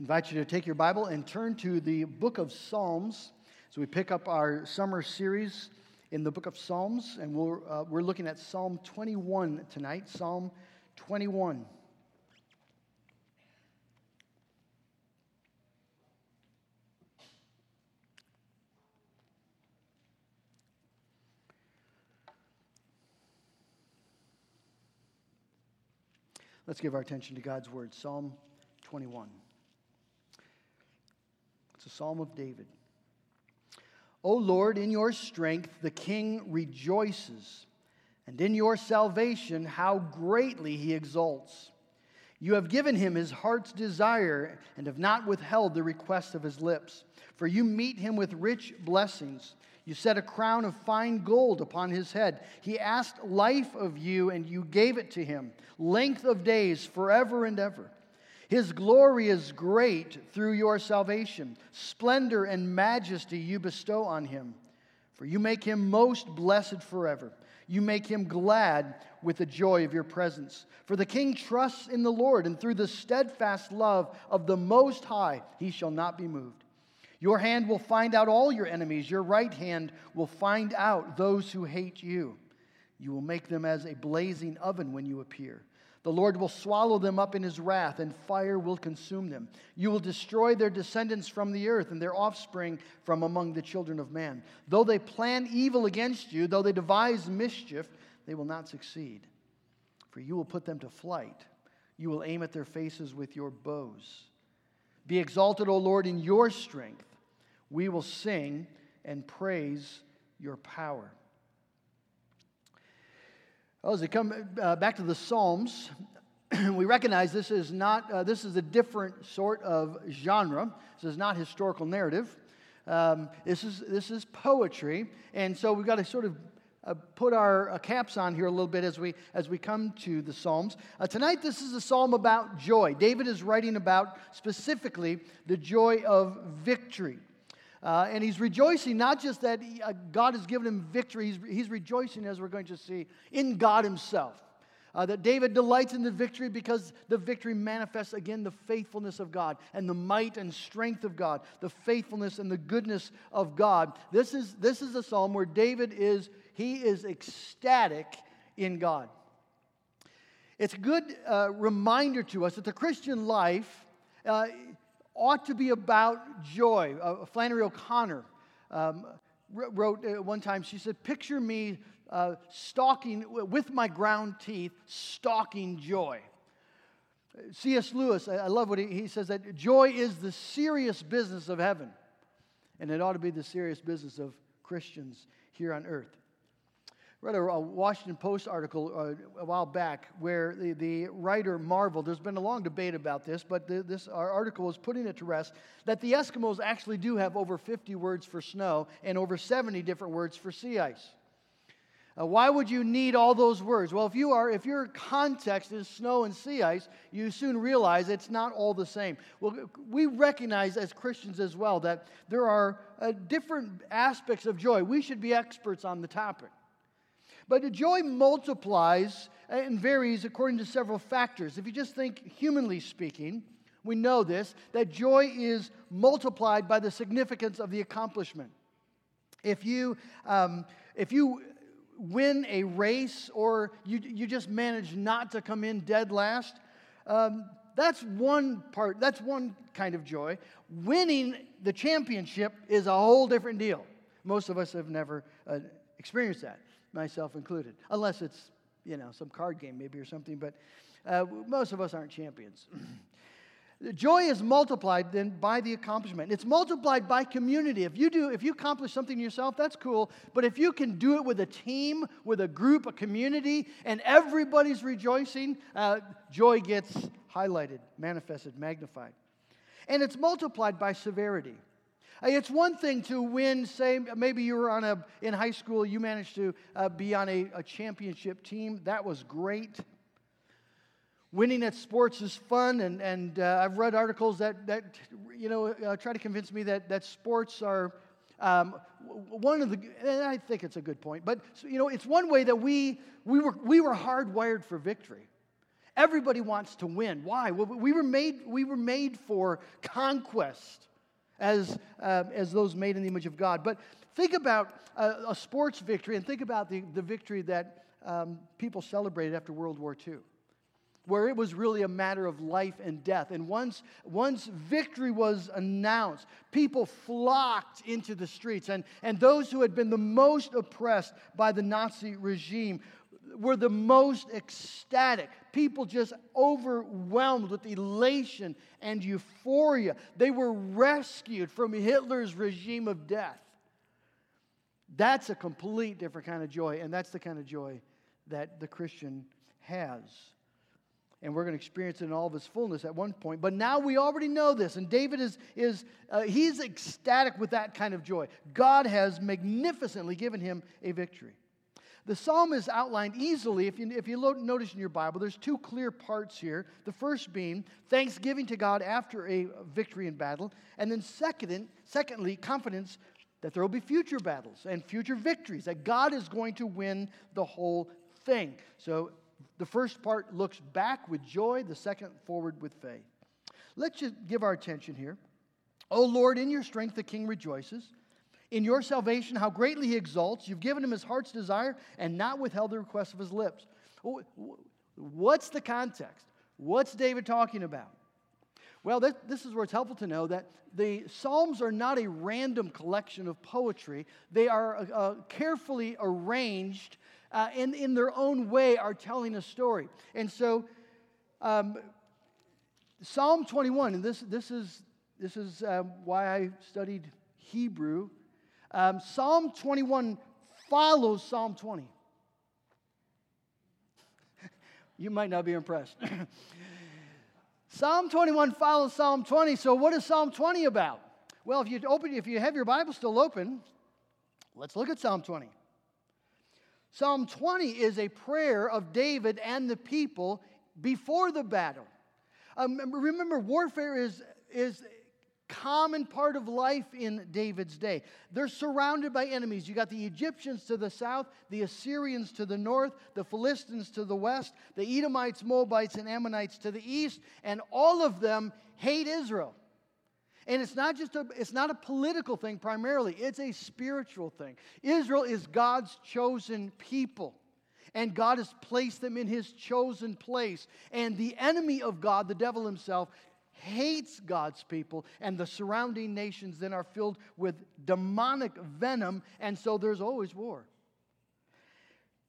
invite you to take your Bible and turn to the book of Psalms. So we pick up our summer series in the book of Psalms, and we're, uh, we're looking at Psalm 21 tonight. Psalm 21. Let's give our attention to God's word. Psalm 21. A psalm of David. O Lord, in your strength the king rejoices, and in your salvation how greatly he exults. You have given him his heart's desire and have not withheld the request of his lips. For you meet him with rich blessings. You set a crown of fine gold upon his head. He asked life of you, and you gave it to him, length of days forever and ever. His glory is great through your salvation. Splendor and majesty you bestow on him. For you make him most blessed forever. You make him glad with the joy of your presence. For the king trusts in the Lord, and through the steadfast love of the Most High, he shall not be moved. Your hand will find out all your enemies. Your right hand will find out those who hate you. You will make them as a blazing oven when you appear. The Lord will swallow them up in his wrath, and fire will consume them. You will destroy their descendants from the earth, and their offspring from among the children of man. Though they plan evil against you, though they devise mischief, they will not succeed. For you will put them to flight. You will aim at their faces with your bows. Be exalted, O Lord, in your strength we will sing and praise your power. Well, as we come uh, back to the Psalms, we recognize this is not uh, this is a different sort of genre. This is not historical narrative. Um, this is this is poetry, and so we've got to sort of uh, put our uh, caps on here a little bit as we as we come to the Psalms. Uh, tonight, this is a psalm about joy. David is writing about specifically the joy of victory. Uh, and he's rejoicing not just that he, uh, God has given him victory, he's, he's, rejoicing, as we're going to see, in God himself. Uh, that David delights in the victory because the victory manifests again the faithfulness of God and the might and strength of God, the faithfulness and the goodness of God. This is, this is a psalm where David is, he is ecstatic in God. It's a good uh, reminder to us that the Christian life uh, ought to be about joy. Uh, Flannery O'Connor um, wrote uh, one time, she said, Picture me uh, stalking, with my ground teeth, stalking joy. C.S. Lewis, I love what he, he says that joy is the serious business of heaven, and it ought to be the serious business of Christians here on earth read a, a Washington Post article uh, a while back where the, the writer marveled. There's been a long debate about this, but the, this our article was putting it to rest that the Eskimos actually do have over 50 words for snow and over 70 different words for sea ice. Uh, why would you need all those words? Well, if you are, if your context is snow and sea ice, you soon realize it's not all the same. Well, we recognize as Christians as well that there are uh, different aspects of joy. We should be experts on the topic. But joy multiplies and varies according to several factors. If you just think humanly speaking, we know this that joy is multiplied by the significance of the accomplishment. If you, um, if you win a race or you, you just manage not to come in dead last, um, that's one part, that's one kind of joy. Winning the championship is a whole different deal. Most of us have never uh, experienced that myself included, unless it's, you know, some card game maybe or something, but uh, most of us aren't champions. Joy is multiplied then by the accomplishment. It's multiplied by community. If you do, if you accomplish something yourself, that's cool. But if you can do it with a team, with a group, a community, and everybody's rejoicing, uh, joy gets highlighted, manifested, magnified. And it's multiplied by severity. It's one thing to win, say, maybe you were on a, in high school, you managed to uh, be on a, a championship team. That was great. Winning at sports is fun, and, and uh, I've read articles that, that you know, uh, try to convince me that, that sports are um, one of the, and I think it's a good point, but, you know, it's one way that we, we, were, we were hardwired for victory. Everybody wants to win. Why? Well, we were made, we were made for conquest as, uh, as those made in the image of God. But think about a, a sports victory and think about the, the victory that um, people celebrated after World War II where it was really a matter of life and death. And once, once victory was announced, people flocked into the streets. And, and those who had been the most oppressed by the Nazi regime were the most ecstatic. People just overwhelmed with elation and euphoria. They were rescued from Hitler's regime of death. That's a complete different kind of joy, and that's the kind of joy that the Christian has and we're going to experience it in all of its fullness at one point. But now we already know this, and David is, is uh, he's ecstatic with that kind of joy. God has magnificently given him a victory. The psalm is outlined easily. If you, if you notice in your Bible, there's two clear parts here. The first being thanksgiving to God after a victory in battle, and then second, secondly, confidence that there will be future battles and future victories, that God is going to win the whole thing. So the first part looks back with joy, the second forward with faith. Let's just give our attention here. O Lord, in your strength the king rejoices. In your salvation, how greatly he exalts. You've given him his heart's desire and not withheld the request of his lips. What's the context? What's David talking about? Well, this, this, is where it's helpful to know that the Psalms are not a random collection of poetry. They are uh, uh carefully arranged uh, and in their own way are telling a story. And so, um, Psalm 21, and this, this is, this is uh, why I studied Hebrew. Um, Psalm 21 follows Psalm 20. you might not be impressed. Psalm 21 follows Psalm 20. So, what is Psalm 20 about? Well, if you open, if you have your Bible still open, let's look at Psalm 20. Psalm 20 is a prayer of David and the people before the battle. Um, remember, warfare is, is common part of life in David's day. They're surrounded by enemies. You got the Egyptians to the south, the Assyrians to the north, the Philistines to the west, the Edomites, Moabites, and Ammonites to the east, and all of them hate Israel. And it's not just a, it's not a political thing primarily, it's a spiritual thing. Israel is God's chosen people. And God has placed them in his chosen place. And the enemy of God, the devil himself, hates God's people, and the surrounding nations then are filled with demonic venom, and so there's always war.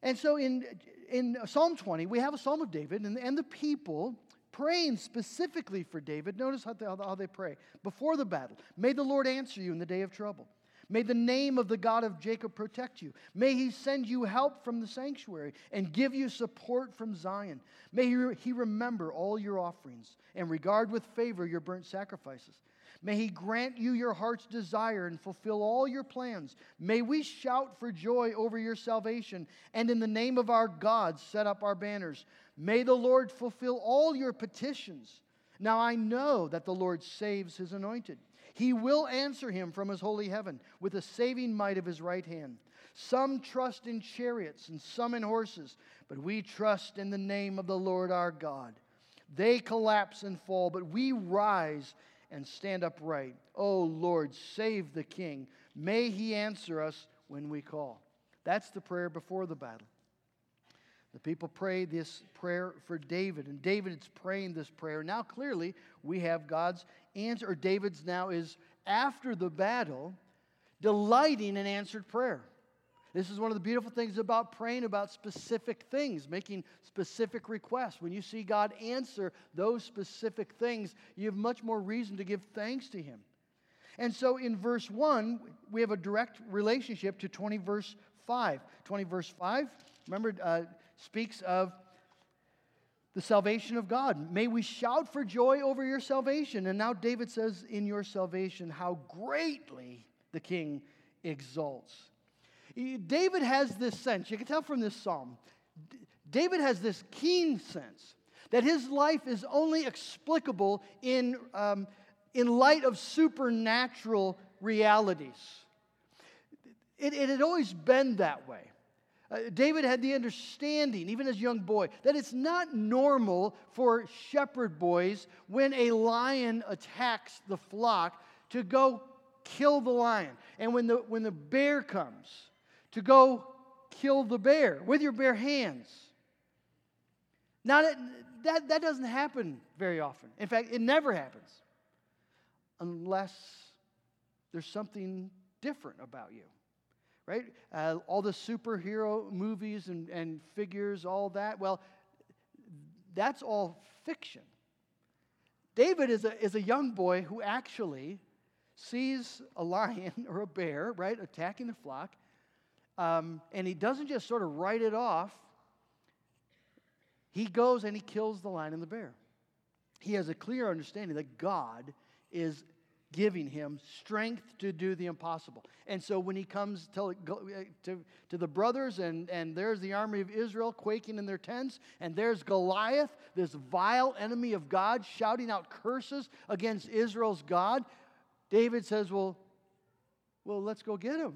And so in, in Psalm 20, we have a psalm of David, and, and the people praying specifically for David. Notice how they, how they pray before the battle. May the Lord answer you in the day of trouble. May the name of the God of Jacob protect you. May he send you help from the sanctuary and give you support from Zion. May he remember all your offerings and regard with favor your burnt sacrifices. May he grant you your heart's desire and fulfill all your plans. May we shout for joy over your salvation and in the name of our God set up our banners. May the Lord fulfill all your petitions. Now I know that the Lord saves his anointed. He will answer him from his holy heaven with the saving might of his right hand. Some trust in chariots and some in horses, but we trust in the name of the Lord our God. They collapse and fall, but we rise and stand upright. O Lord, save the king. May he answer us when we call. That's the prayer before the battle. The people pray this prayer for David, and David is praying this prayer. Now, clearly, we have God's answer, or David's now is after the battle, delighting in answered prayer. This is one of the beautiful things about praying about specific things, making specific requests. When you see God answer those specific things, you have much more reason to give thanks to Him. And so in verse 1, we have a direct relationship to 20 verse 5. 20 verse 5, remember, uh, speaks of the salvation of God. May we shout for joy over your salvation. And now David says, in your salvation, how greatly the king exalts. David has this sense, you can tell from this psalm, David has this keen sense that his life is only explicable in, um, in light of supernatural realities. It, it had always been that way. Uh, David had the understanding, even as a young boy, that it's not normal for shepherd boys when a lion attacks the flock to go kill the lion. And when the, when the bear comes, to go kill the bear with your bare hands. Now, that, that, that doesn't happen very often. In fact, it never happens unless there's something different about you right? Uh, all the superhero movies and, and figures, all that. Well, that's all fiction. David is a, is a young boy who actually sees a lion or a bear, right, attacking the flock, um, and he doesn't just sort of write it off. He goes and he kills the lion and the bear. He has a clear understanding that God is giving him strength to do the impossible. And so when he comes to, to, to, the brothers, and, and there's the army of Israel quaking in their tents, and there's Goliath, this vile enemy of God, shouting out curses against Israel's God, David says, Well, well let's go get him.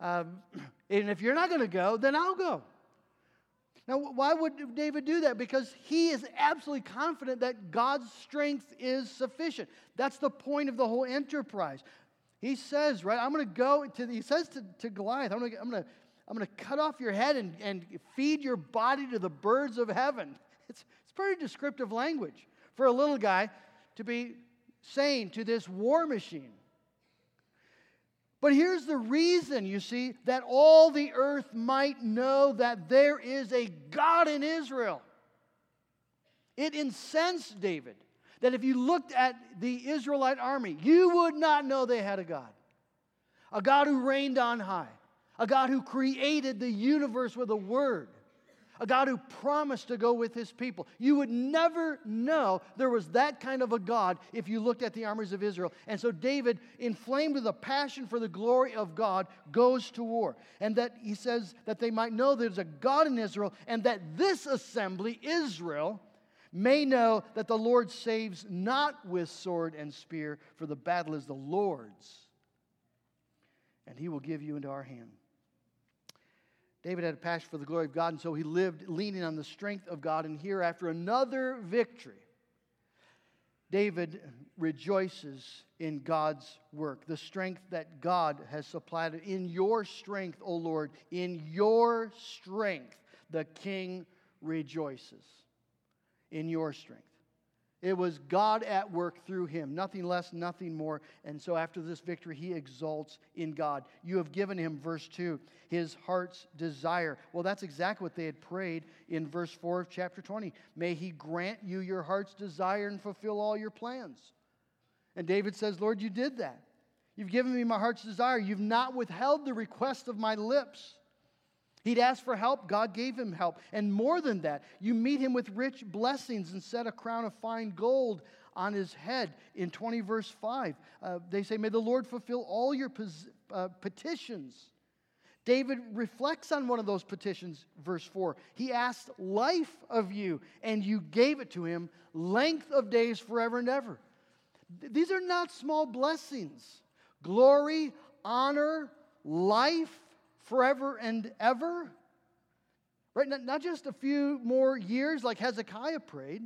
Um, and if you're not going to go, then I'll go. Now, why would David do that? Because he is absolutely confident that God's strength is sufficient. That's the point of the whole enterprise. He says, right, I'm going to go to, he says to, to Goliath, I'm going to, I'm to, I'm going to cut off your head and, and feed your body to the birds of heaven. It's, it's pretty descriptive language for a little guy to be saying to this war machine. But here's the reason, you see, that all the earth might know that there is a God in Israel. It incensed David that if you looked at the Israelite army, you would not know they had a God. A God who reigned on high, a God who created the universe with a word, a God who promised to go with his people. You would never know there was that kind of a God if you looked at the armies of Israel. And so David, inflamed with a passion for the glory of God, goes to war. And that he says that they might know there's a God in Israel and that this assembly, Israel, may know that the Lord saves not with sword and spear, for the battle is the Lord's, and he will give you into our hand. David had a passion for the glory of God, and so he lived leaning on the strength of God. And here, after another victory, David rejoices in God's work, the strength that God has supplied. In your strength, O Lord, in your strength, the king rejoices. In your strength. It was God at work through him, nothing less, nothing more. And so after this victory, he exalts in God. You have given him, verse 2, his heart's desire. Well, that's exactly what they had prayed in verse 4 of chapter 20. May he grant you your heart's desire and fulfill all your plans. And David says, Lord, you did that. You've given me my heart's desire. You've not withheld the request of my lips. He'd asked for help, God gave him help. And more than that, you meet him with rich blessings and set a crown of fine gold on his head. In 20 verse 5, uh, they say, May the Lord fulfill all your pos- uh, petitions. David reflects on one of those petitions, verse 4. He asked life of you, and you gave it to him, length of days forever and ever. These are not small blessings. Glory, honor, life, forever and ever. Right? Not, not just a few more years like Hezekiah prayed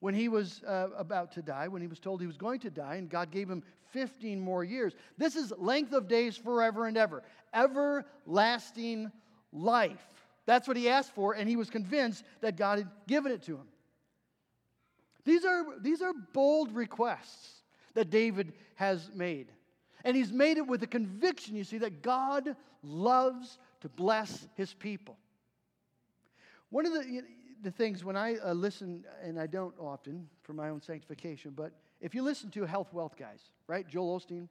when he was uh, about to die, when he was told he was going to die, and God gave him 15 more years. This is length of days forever and ever, everlasting life. That's what he asked for, and he was convinced that God had given it to him. These are, these are bold requests that David has made. And he's made it with a conviction, you see, that God loves to bless his people. One of the, the things when I uh, listen, and I don't often for my own sanctification, but if you listen to health wealth guys, right? Joel Osteen,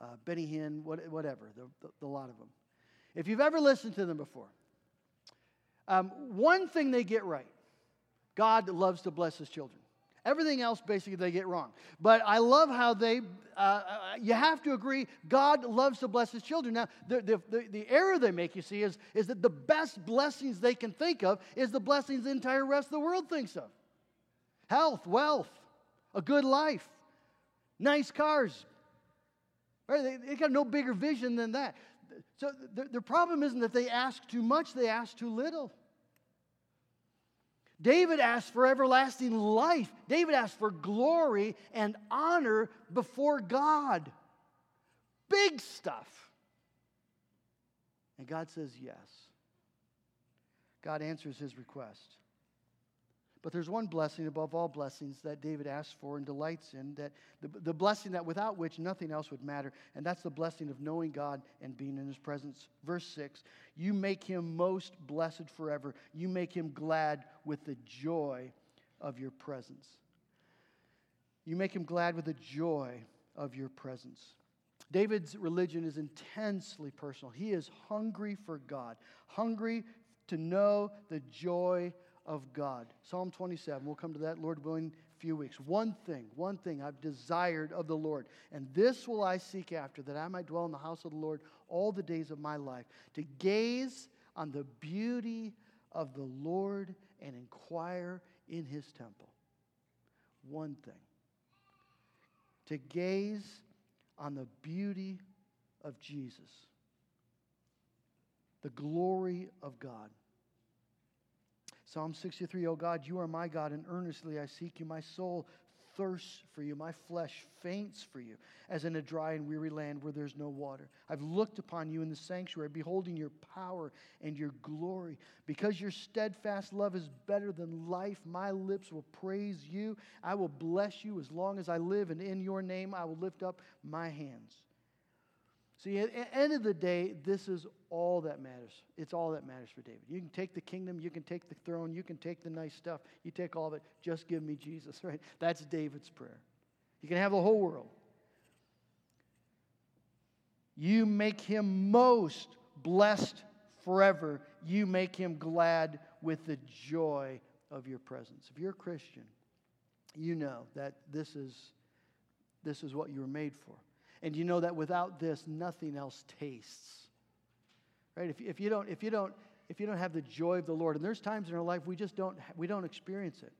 uh, Benny Hinn, what, whatever, the, the, the, lot of them. If you've ever listened to them before, um, one thing they get right God loves to bless his children. Everything else, basically, they get wrong. But I love how they, uh, uh, you have to agree, God loves to bless his children. Now, the, the, the, the, error they make, you see, is, is that the best blessings they can think of is the blessings the entire rest of the world thinks of health, wealth, a good life, nice cars. Right? They, they got no bigger vision than that. So the, the problem isn't that they ask too much, they ask too little. David asked for everlasting life. David asked for glory and honor before God. Big stuff. And God says yes. God answers his request. But there's one blessing above all blessings that David asks for and delights in, that the, the blessing that without which nothing else would matter, and that's the blessing of knowing God and being in his presence. Verse 6 You make him most blessed forever. You make him glad with the joy of your presence. You make him glad with the joy of your presence. David's religion is intensely personal. He is hungry for God, hungry to know the joy of God. Psalm 27, we'll come to that, Lord willing, a few weeks. One thing, one thing I've desired of the Lord, and this will I seek after, that I might dwell in the house of the Lord all the days of my life, to gaze on the beauty of the Lord and inquire in his temple. One thing. To gaze on the beauty of Jesus, the glory of God. Psalm 63, oh God, you are my God, and earnestly I seek you. My soul thirsts for you. My flesh faints for you, as in a dry and weary land where there's no water. I've looked upon you in the sanctuary, beholding your power and your glory. Because your steadfast love is better than life, my lips will praise you. I will bless you as long as I live, and in your name I will lift up my hands. See, at the end of the day, this is all that matters. It's all that matters for David. You can take the kingdom, you can take the throne, you can take the nice stuff, you take all of it. Just give me Jesus, right? That's David's prayer. You can have the whole world. You make him most blessed forever. You make him glad with the joy of your presence. If you're a Christian, you know that this is, this is what you were made for. And you know that without this, nothing else tastes. Right? If, if, you don't, if, you don't, if you don't have the joy of the Lord, and there's times in our life we just don't, we don't experience it.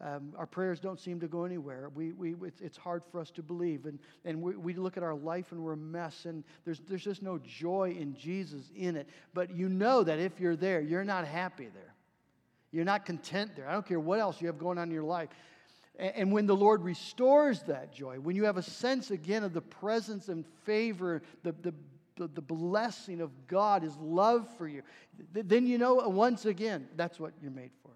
Um, our prayers don't seem to go anywhere. We, we, it's, it's hard for us to believe. And, and we, we look at our life and we're a mess, and there's, there's just no joy in Jesus in it. But you know that if you're there, you're not happy there. You're not content there. I don't care what else you have going on in your life. And when the Lord restores that joy, when you have a sense again of the presence and favor, the, the, the, blessing of God, His love for you, then you know uh, once again that's what you're made for.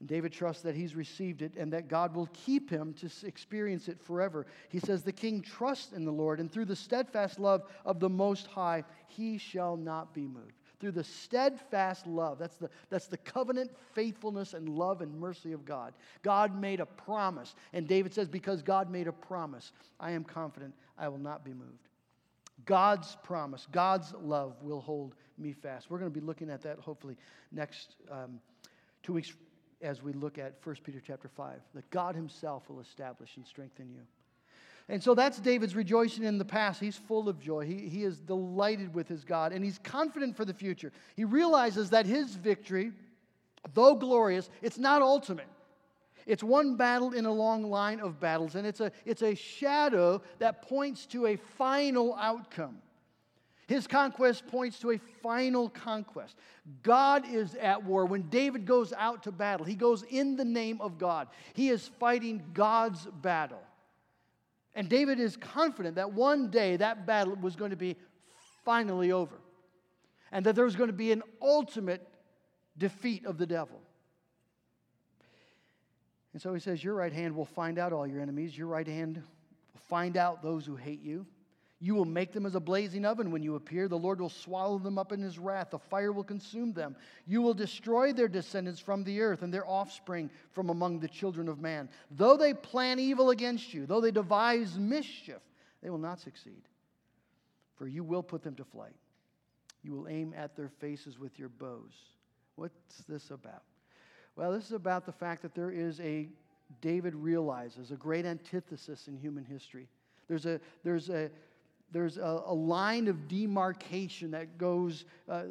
And David trusts that he's received it and that God will keep him to experience it forever. He says, The king trusts in the Lord, and through the steadfast love of the Most High, he shall not be moved through the steadfast love. That's the, that's the covenant faithfulness and love and mercy of God. God made a promise. And David says, Because God made a promise, I am confident I will not be moved. God's promise, God's love will hold me fast. We're going to be looking at that hopefully next um, two weeks as we look at 1 Peter chapter 5. That God Himself will establish and strengthen you. And so that's David's rejoicing in the past. He's full of joy. He, he is delighted with his God, and he's confident for the future. He realizes that his victory, though glorious, it's not ultimate. It's one battle in a long line of battles, and it's a, it's a shadow that points to a final outcome. His conquest points to a final conquest. God is at war. When David goes out to battle, he goes in the name of God. He is fighting God's battle. And David is confident that one day that battle was going to be finally over and that there was going to be an ultimate defeat of the devil. And so he says, Your right hand will find out all your enemies, your right hand will find out those who hate you. You will make them as a blazing oven when you appear. The Lord will swallow them up in his wrath. The fire will consume them. You will destroy their descendants from the earth and their offspring from among the children of man. Though they plan evil against you, though they devise mischief, they will not succeed. For you will put them to flight. You will aim at their faces with your bows. What's this about? Well, this is about the fact that there is a, David realizes, a great antithesis in human history. There's a, there's a, there's a, a line of demarcation that goes uh,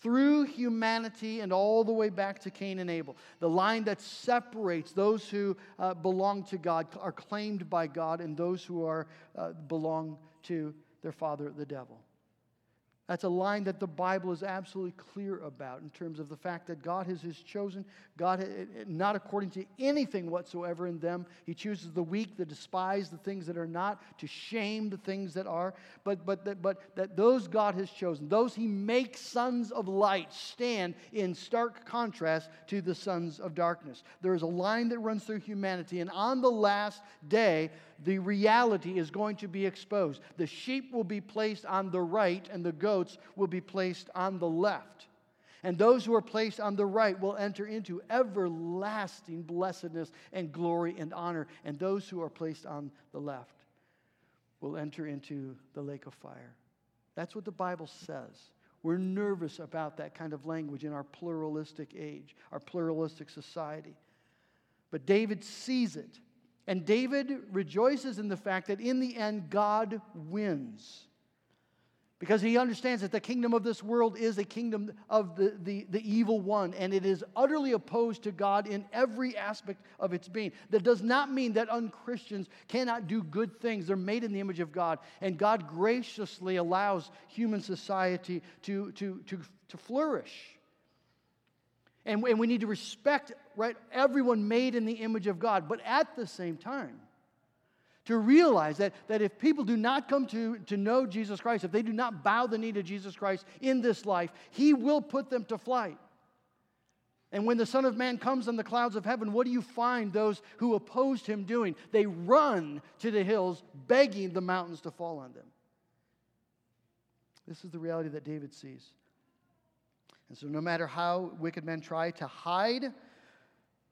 through humanity and all the way back to Cain and Abel. The line that separates those who uh, belong to God, are claimed by God, and those who are, uh, belong to their father, the devil. That's a line that the Bible is absolutely clear about in terms of the fact that God has his chosen, God, eh, eh, not according to anything whatsoever in them. He chooses the weak, the despised, the things that are not, to shame the things that are. But, but, that, but that those God has chosen, those he makes sons of light, stand in stark contrast to the sons of darkness. There is a line that runs through humanity, and on the last day, the reality is going to be exposed. The sheep will be placed on the right, and the goats will be placed on the left. And those who are placed on the right will enter into everlasting blessedness and glory and honor. And those who are placed on the left will enter into the lake of fire. That's what the Bible says. We're nervous about that kind of language in our pluralistic age, our pluralistic society. But David sees it. And David rejoices in the fact that in the end, God wins. Because he understands that the kingdom of this world is a kingdom of the, the, the evil one, and it is utterly opposed to God in every aspect of its being. That does not mean that unchristians cannot do good things. They're made in the image of God, and God graciously allows human society to, to, to, to flourish. And, and we need to respect right, everyone made in the image of God. But at the same time, to realize that, that if people do not come to, to know Jesus Christ, if they do not bow the knee to Jesus Christ in this life, He will put them to flight. And when the Son of Man comes on the clouds of heaven, what do you find those who opposed him doing? They run to the hills, begging the mountains to fall on them. This is the reality that David sees. And so, no matter how wicked men try to hide,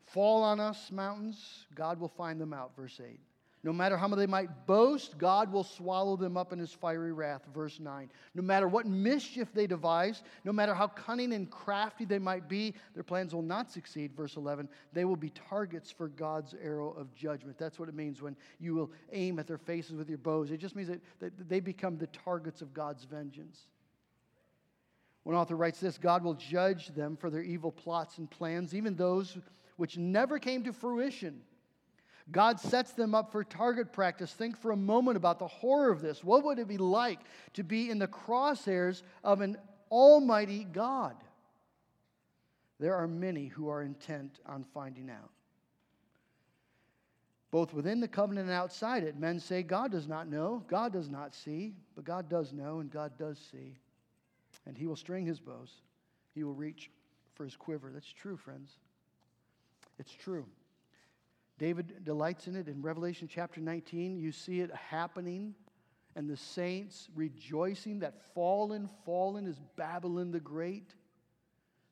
fall on us, mountains, God will find them out. Verse 8. No matter how they might boast, God will swallow them up in his fiery wrath. Verse 9. No matter what mischief they devise, no matter how cunning and crafty they might be, their plans will not succeed. Verse 11. They will be targets for God's arrow of judgment. That's what it means when you will aim at their faces with your bows. It just means that they become the targets of God's vengeance. One author writes this God will judge them for their evil plots and plans, even those which never came to fruition. God sets them up for target practice. Think for a moment about the horror of this. What would it be like to be in the crosshairs of an almighty God? There are many who are intent on finding out. Both within the covenant and outside it, men say God does not know, God does not see, but God does know and God does see and he will string his bows. He will reach for his quiver. That's true, friends. It's true. David delights in it. In Revelation chapter 19, you see it happening, and the saints rejoicing that fallen, fallen is Babylon the Great.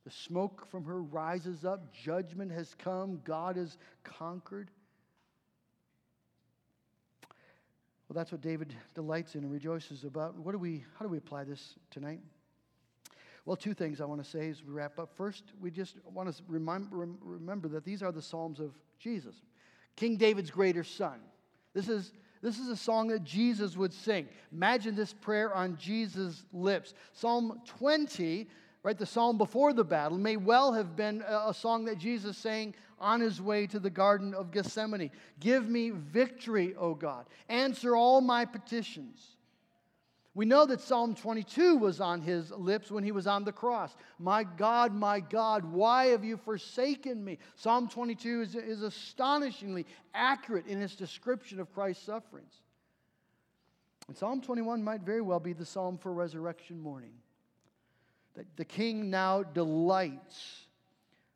The smoke from her rises up. Judgment has come. God has conquered. Well, that's what David delights in and rejoices about. What do we, how do we apply this tonight? Well, two things I want to say as we wrap up. First, we just want to remind, remember that these are the Psalms of Jesus, King David's greater son. This is, this is a song that Jesus would sing. Imagine this prayer on Jesus' lips. Psalm 20, right, the psalm before the battle, may well have been a, a song that Jesus sang on his way to the Garden of Gethsemane. Give me victory, O God. Answer all my petitions. We know that Psalm 22 was on his lips when he was on the cross. My God, my God, why have you forsaken me? Psalm 22 is, is astonishingly accurate in its description of Christ's sufferings. And Psalm 21 might very well be the psalm for resurrection morning. That the king now delights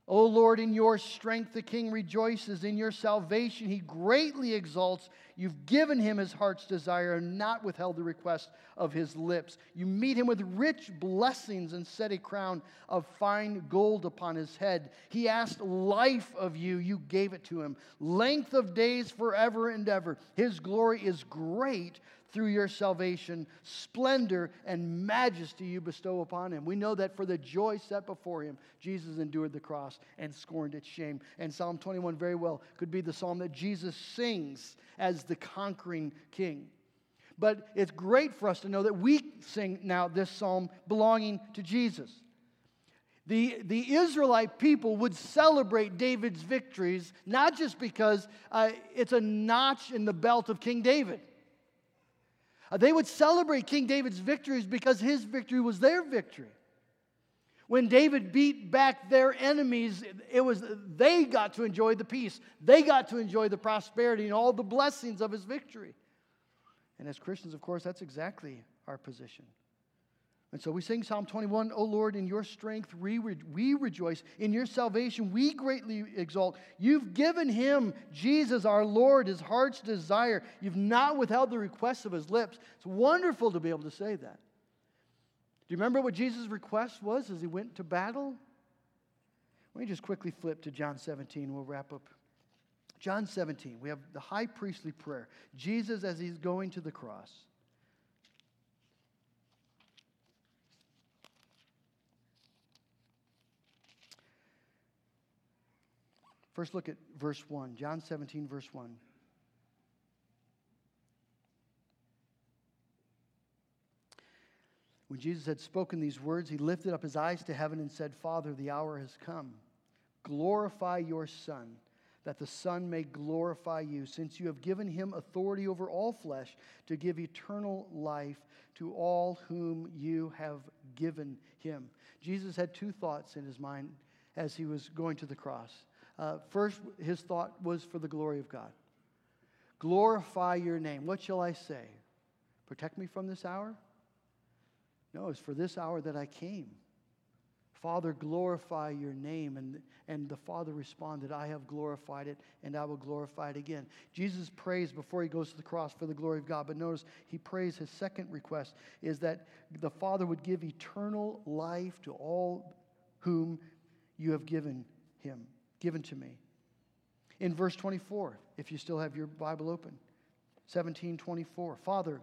O Lord, in your strength the king rejoices. In your salvation he greatly exalts. You've given him his heart's desire and not withheld the request of his lips. You meet him with rich blessings and set a crown of fine gold upon his head. He asked life of you, you gave it to him. Length of days forever and ever. His glory is great through your salvation, splendor and majesty you bestow upon him. We know that for the joy set before him, Jesus endured the cross and scorned its shame. And Psalm 21 very well could be the psalm that Jesus sings as the conquering king. But it's great for us to know that we sing now this psalm belonging to Jesus. The, the Israelite people would celebrate David's victories not just because uh, it's a notch in the belt of King David Uh, they would celebrate King David's victories because his victory was their victory. When David beat back their enemies, it was they got to enjoy the peace. They got to enjoy the prosperity and all the blessings of his victory. And as Christians, of course, that's exactly our position. And so we sing Psalm 21, O Lord, in your strength we, re- we rejoice. In your salvation we greatly exalt. You've given him, Jesus our Lord, his heart's desire. You've not withheld the request of his lips. It's wonderful to be able to say that. Do you remember what Jesus' request was as he went to battle? Let me just quickly flip to John 17. We'll wrap up. John 17, we have the high priestly prayer. Jesus as he's going to the cross. First, look at verse 1. John 17, verse 1. When Jesus had spoken these words, he lifted up his eyes to heaven and said, Father, the hour has come. Glorify your Son, that the Son may glorify you, since you have given him authority over all flesh to give eternal life to all whom you have given him. Jesus had two thoughts in his mind as he was going to the cross. Uh, first, his thought was for the glory of God. Glorify your name. What shall I say? Protect me from this hour? No, it's for this hour that I came. Father, glorify your name. And, and the Father responded, I have glorified it, and I will glorify it again. Jesus prays before he goes to the cross for the glory of God. But notice he prays his second request is that the Father would give eternal life to all whom you have given him given to me. In verse 24, if you still have your Bible open, 1724, Father,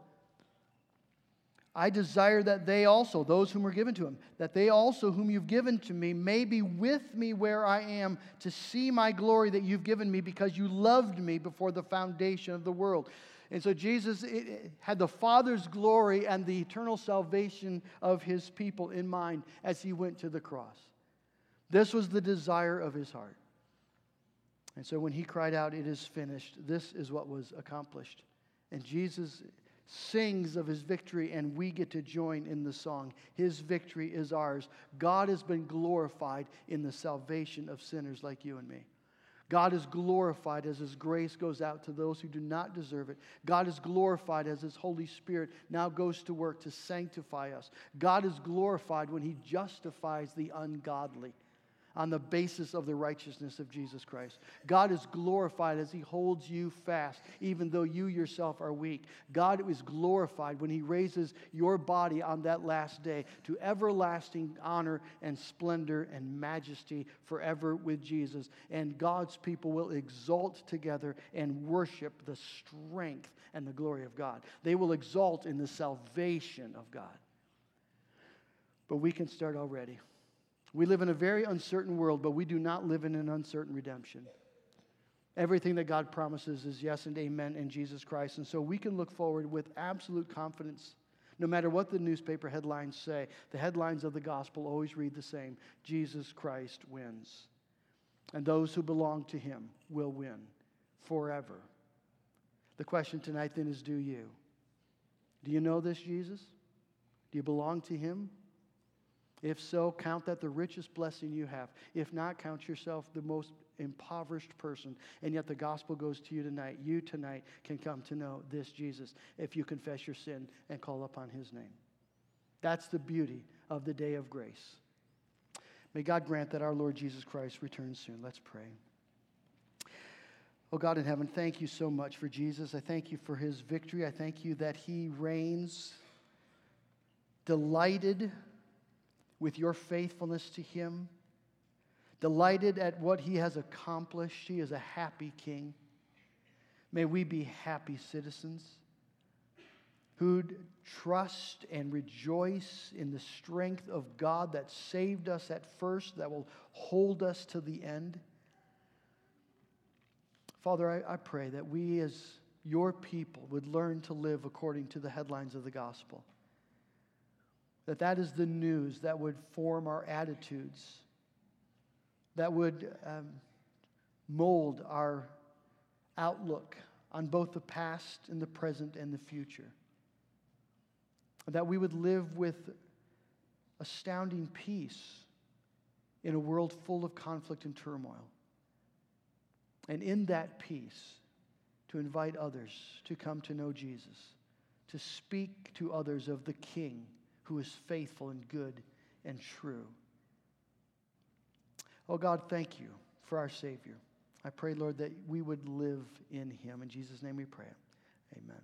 I desire that they also, those whom were given to him, that they also, whom you've given to me, may be with me where I am to see my glory that you've given me because you loved me before the foundation of the world. And so Jesus eh, eh, had the Father's glory and the eternal salvation of his people in mind as he went to the cross. This was the desire of his heart. And so when he cried out, It is finished, this is what was accomplished. And Jesus sings of his victory, and we get to join in the song. His victory is ours. God has been glorified in the salvation of sinners like you and me. God is glorified as His grace goes out to those who do not deserve it. God is glorified as His Holy Spirit now goes to work to sanctify us. God is glorified when He justifies the ungodly on the basis of the righteousness of Jesus Christ. God is glorified as He holds you fast, even though you yourself are weak. God is glorified when He raises your body on that last day to everlasting honor and splendor and majesty forever with Jesus. And God's people will exalt together and worship the strength and the glory of God. They will exalt in the salvation of God. But we can start already. We live in a very uncertain world, but we do not live in an uncertain redemption. Everything that God promises is yes and amen in Jesus Christ. And so we can look forward with absolute confidence. No matter what the newspaper headlines say, the headlines of the gospel always read the same Jesus Christ wins. And those who belong to him will win forever. The question tonight then is do you? Do you know this Jesus? Do you belong to him? If so, count that the richest blessing you have. If not, count yourself the most impoverished person. And yet the gospel goes to you tonight. You tonight can come to know this Jesus if you confess your sin and call upon his name. That's the beauty of the day of grace. May God grant that our Lord Jesus Christ returns soon. Let's pray. Oh God in heaven, thank you so much for Jesus. I thank you for his victory. I thank you that he reigns delighted with your faithfulness to him, delighted at what he has accomplished. He is a happy king. May we be happy citizens who trust and rejoice in the strength of God that saved us at first, that will hold us to the end. Father, I, I pray that we as your people would learn to live according to the headlines of the gospel that that is the news that would form our attitudes, that would um, mold our outlook on both the past and the present and the future. that we would live with astounding peace in a world full of conflict and turmoil. And in that peace, to invite others to come to know Jesus, to speak to others of the King who is faithful and good and true. Oh God, thank you for our Savior. I pray, Lord, that we would live in him. In Jesus' name we pray. Amen.